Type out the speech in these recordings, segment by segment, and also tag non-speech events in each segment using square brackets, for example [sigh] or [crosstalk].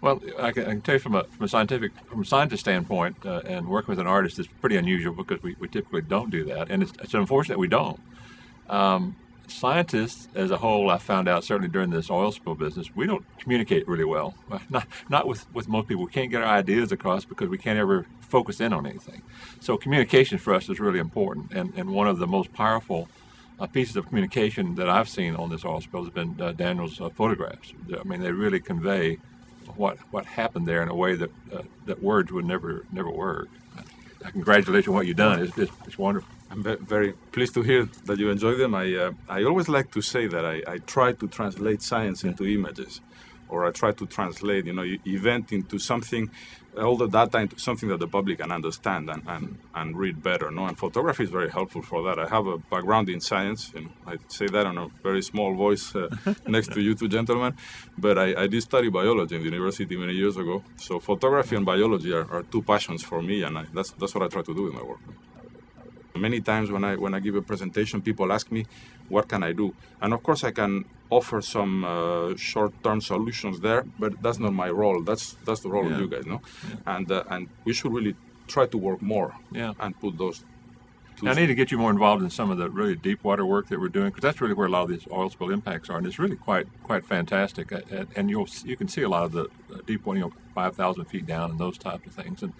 Well, I can, I can, tell you from a, from a scientific, from a scientist standpoint, uh, and working with an artist is pretty unusual because we, we typically don't do that, and it's, it's unfortunate we don't. Um, scientists as a whole, I found out certainly during this oil spill business, we don't communicate really well. Not, not with, with most people. We can't get our ideas across because we can't ever focus in on anything. So communication for us is really important, and, and one of the most powerful uh, pieces of communication that I've seen on this oil spill has been uh, Daniel's uh, photographs. I mean, they really convey what what happened there in a way that uh, that words would never never work. I congratulate you on what you've done. It's, it's, it's wonderful. I'm very pleased to hear that you enjoy them. I uh, I always like to say that I, I try to translate science into images or I try to translate, you know, event into something, all the data into something that the public can understand and, and, and read better. No, and photography is very helpful for that. I have a background in science, and I say that on a very small voice uh, [laughs] next to you two gentlemen, but I, I, did study biology in the university many years ago. So photography and biology are, are two passions for me, and I, that's that's what I try to do in my work. Many times when I when I give a presentation, people ask me, "What can I do?" And of course, I can offer some uh, short-term solutions there, but that's not my role. That's that's the role yeah. of you guys, no? Yeah. And uh, and we should really try to work more yeah. and put those. I need to get you more involved in some of the really deep water work that we're doing because that's really where a lot of these oil spill impacts are, and it's really quite quite fantastic. And you'll you can see a lot of the deep water, you know, five thousand feet down and those types of things, and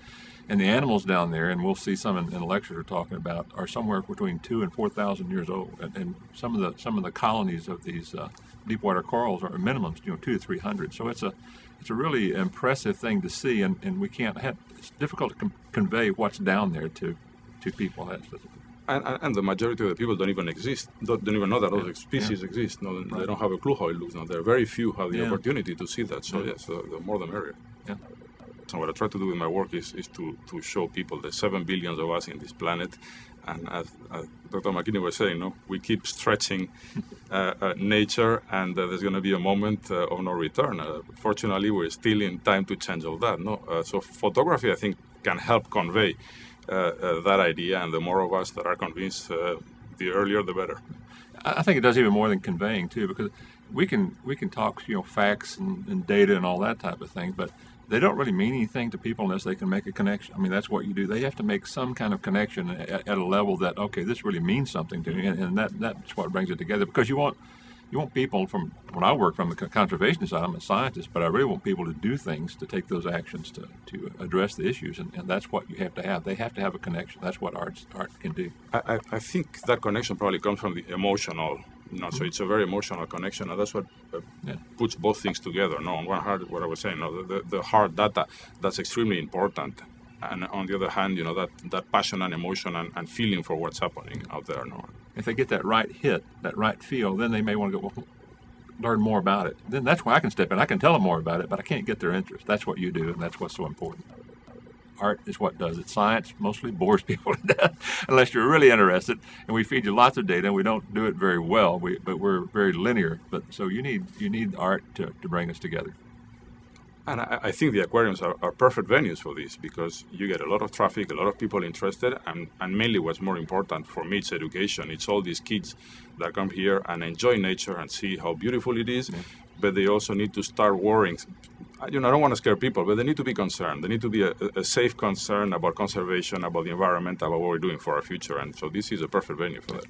and the animals down there, and we'll see some in, in the lectures we're talking about, are somewhere between two and four thousand years old. And, and, some of the some of the colonies of these uh, deepwater corals are minimums, you know, two to three hundred. So it's a it's a really impressive thing to see, and, and we can't have, it's difficult to com- convey what's down there to to people. And, and, the majority of the people don't even exist, don't, don't even know that those species yeah. exist. No, right. They don't have a clue how it looks. now. there are very few have the yeah. opportunity to see that. So yes, the, the more the merrier. Yeah. So what I try to do with my work is, is to, to show people the seven billions of us in this planet. And as, as Dr. McKinney was saying, no, we keep stretching uh, uh, nature, and uh, there's going to be a moment uh, of no return. Uh, fortunately, we're still in time to change all that. No, uh, so photography, I think, can help convey Uh, uh, that idea, and the more of us that are convinced, uh, the earlier the better. I think it does even more than conveying too, because we can we can talk, you know, facts and, and data and all that type of thing, but they don't really mean anything to people unless they can make a connection. I mean, that's what you do. They have to make some kind of connection at, at a level that okay, this really means something to me, and, and, that that's what brings it together. Because you want you want people from when I work from the conservation side, I'm a scientist, but I really want people to do things to take those actions to, to address the issues, and, and that's what you have to have. They have to have a connection. That's what art art can do. I, I think that connection probably comes from the emotional you know, so it's a very emotional connection, and that's what uh, yeah. puts both things together. No, on one hand, what I was saying, no, the, the hard data that's extremely important, and on the other hand, you know, that, that passion and emotion and, and feeling for what's happening out there. No, if they get that right hit, that right feel, then they may want to go. Well, learn more about it. Then that's where I can step in. I can tell them more about it, but I can't get their interest. That's what you do, and that's what's so important art is what does it. Science mostly bores [laughs] people to death unless you're really interested. And we feed you lots of data. and We don't do it very well, we, but we're very linear. But so you need you need art to, to bring us together. And I, I think the aquariums are, are, perfect venues for this because you get a lot of traffic, a lot of people interested, and, and mainly what's more important for me, it's education. It's all these kids that come here and enjoy nature and see how beautiful it is, yeah. but they also need to start worrying you know, I don't want to scare people, but they need to be concerned. They need to be a, a, safe concern about conservation, about the environment, about what we're doing for our future. And so this is a perfect venue for that.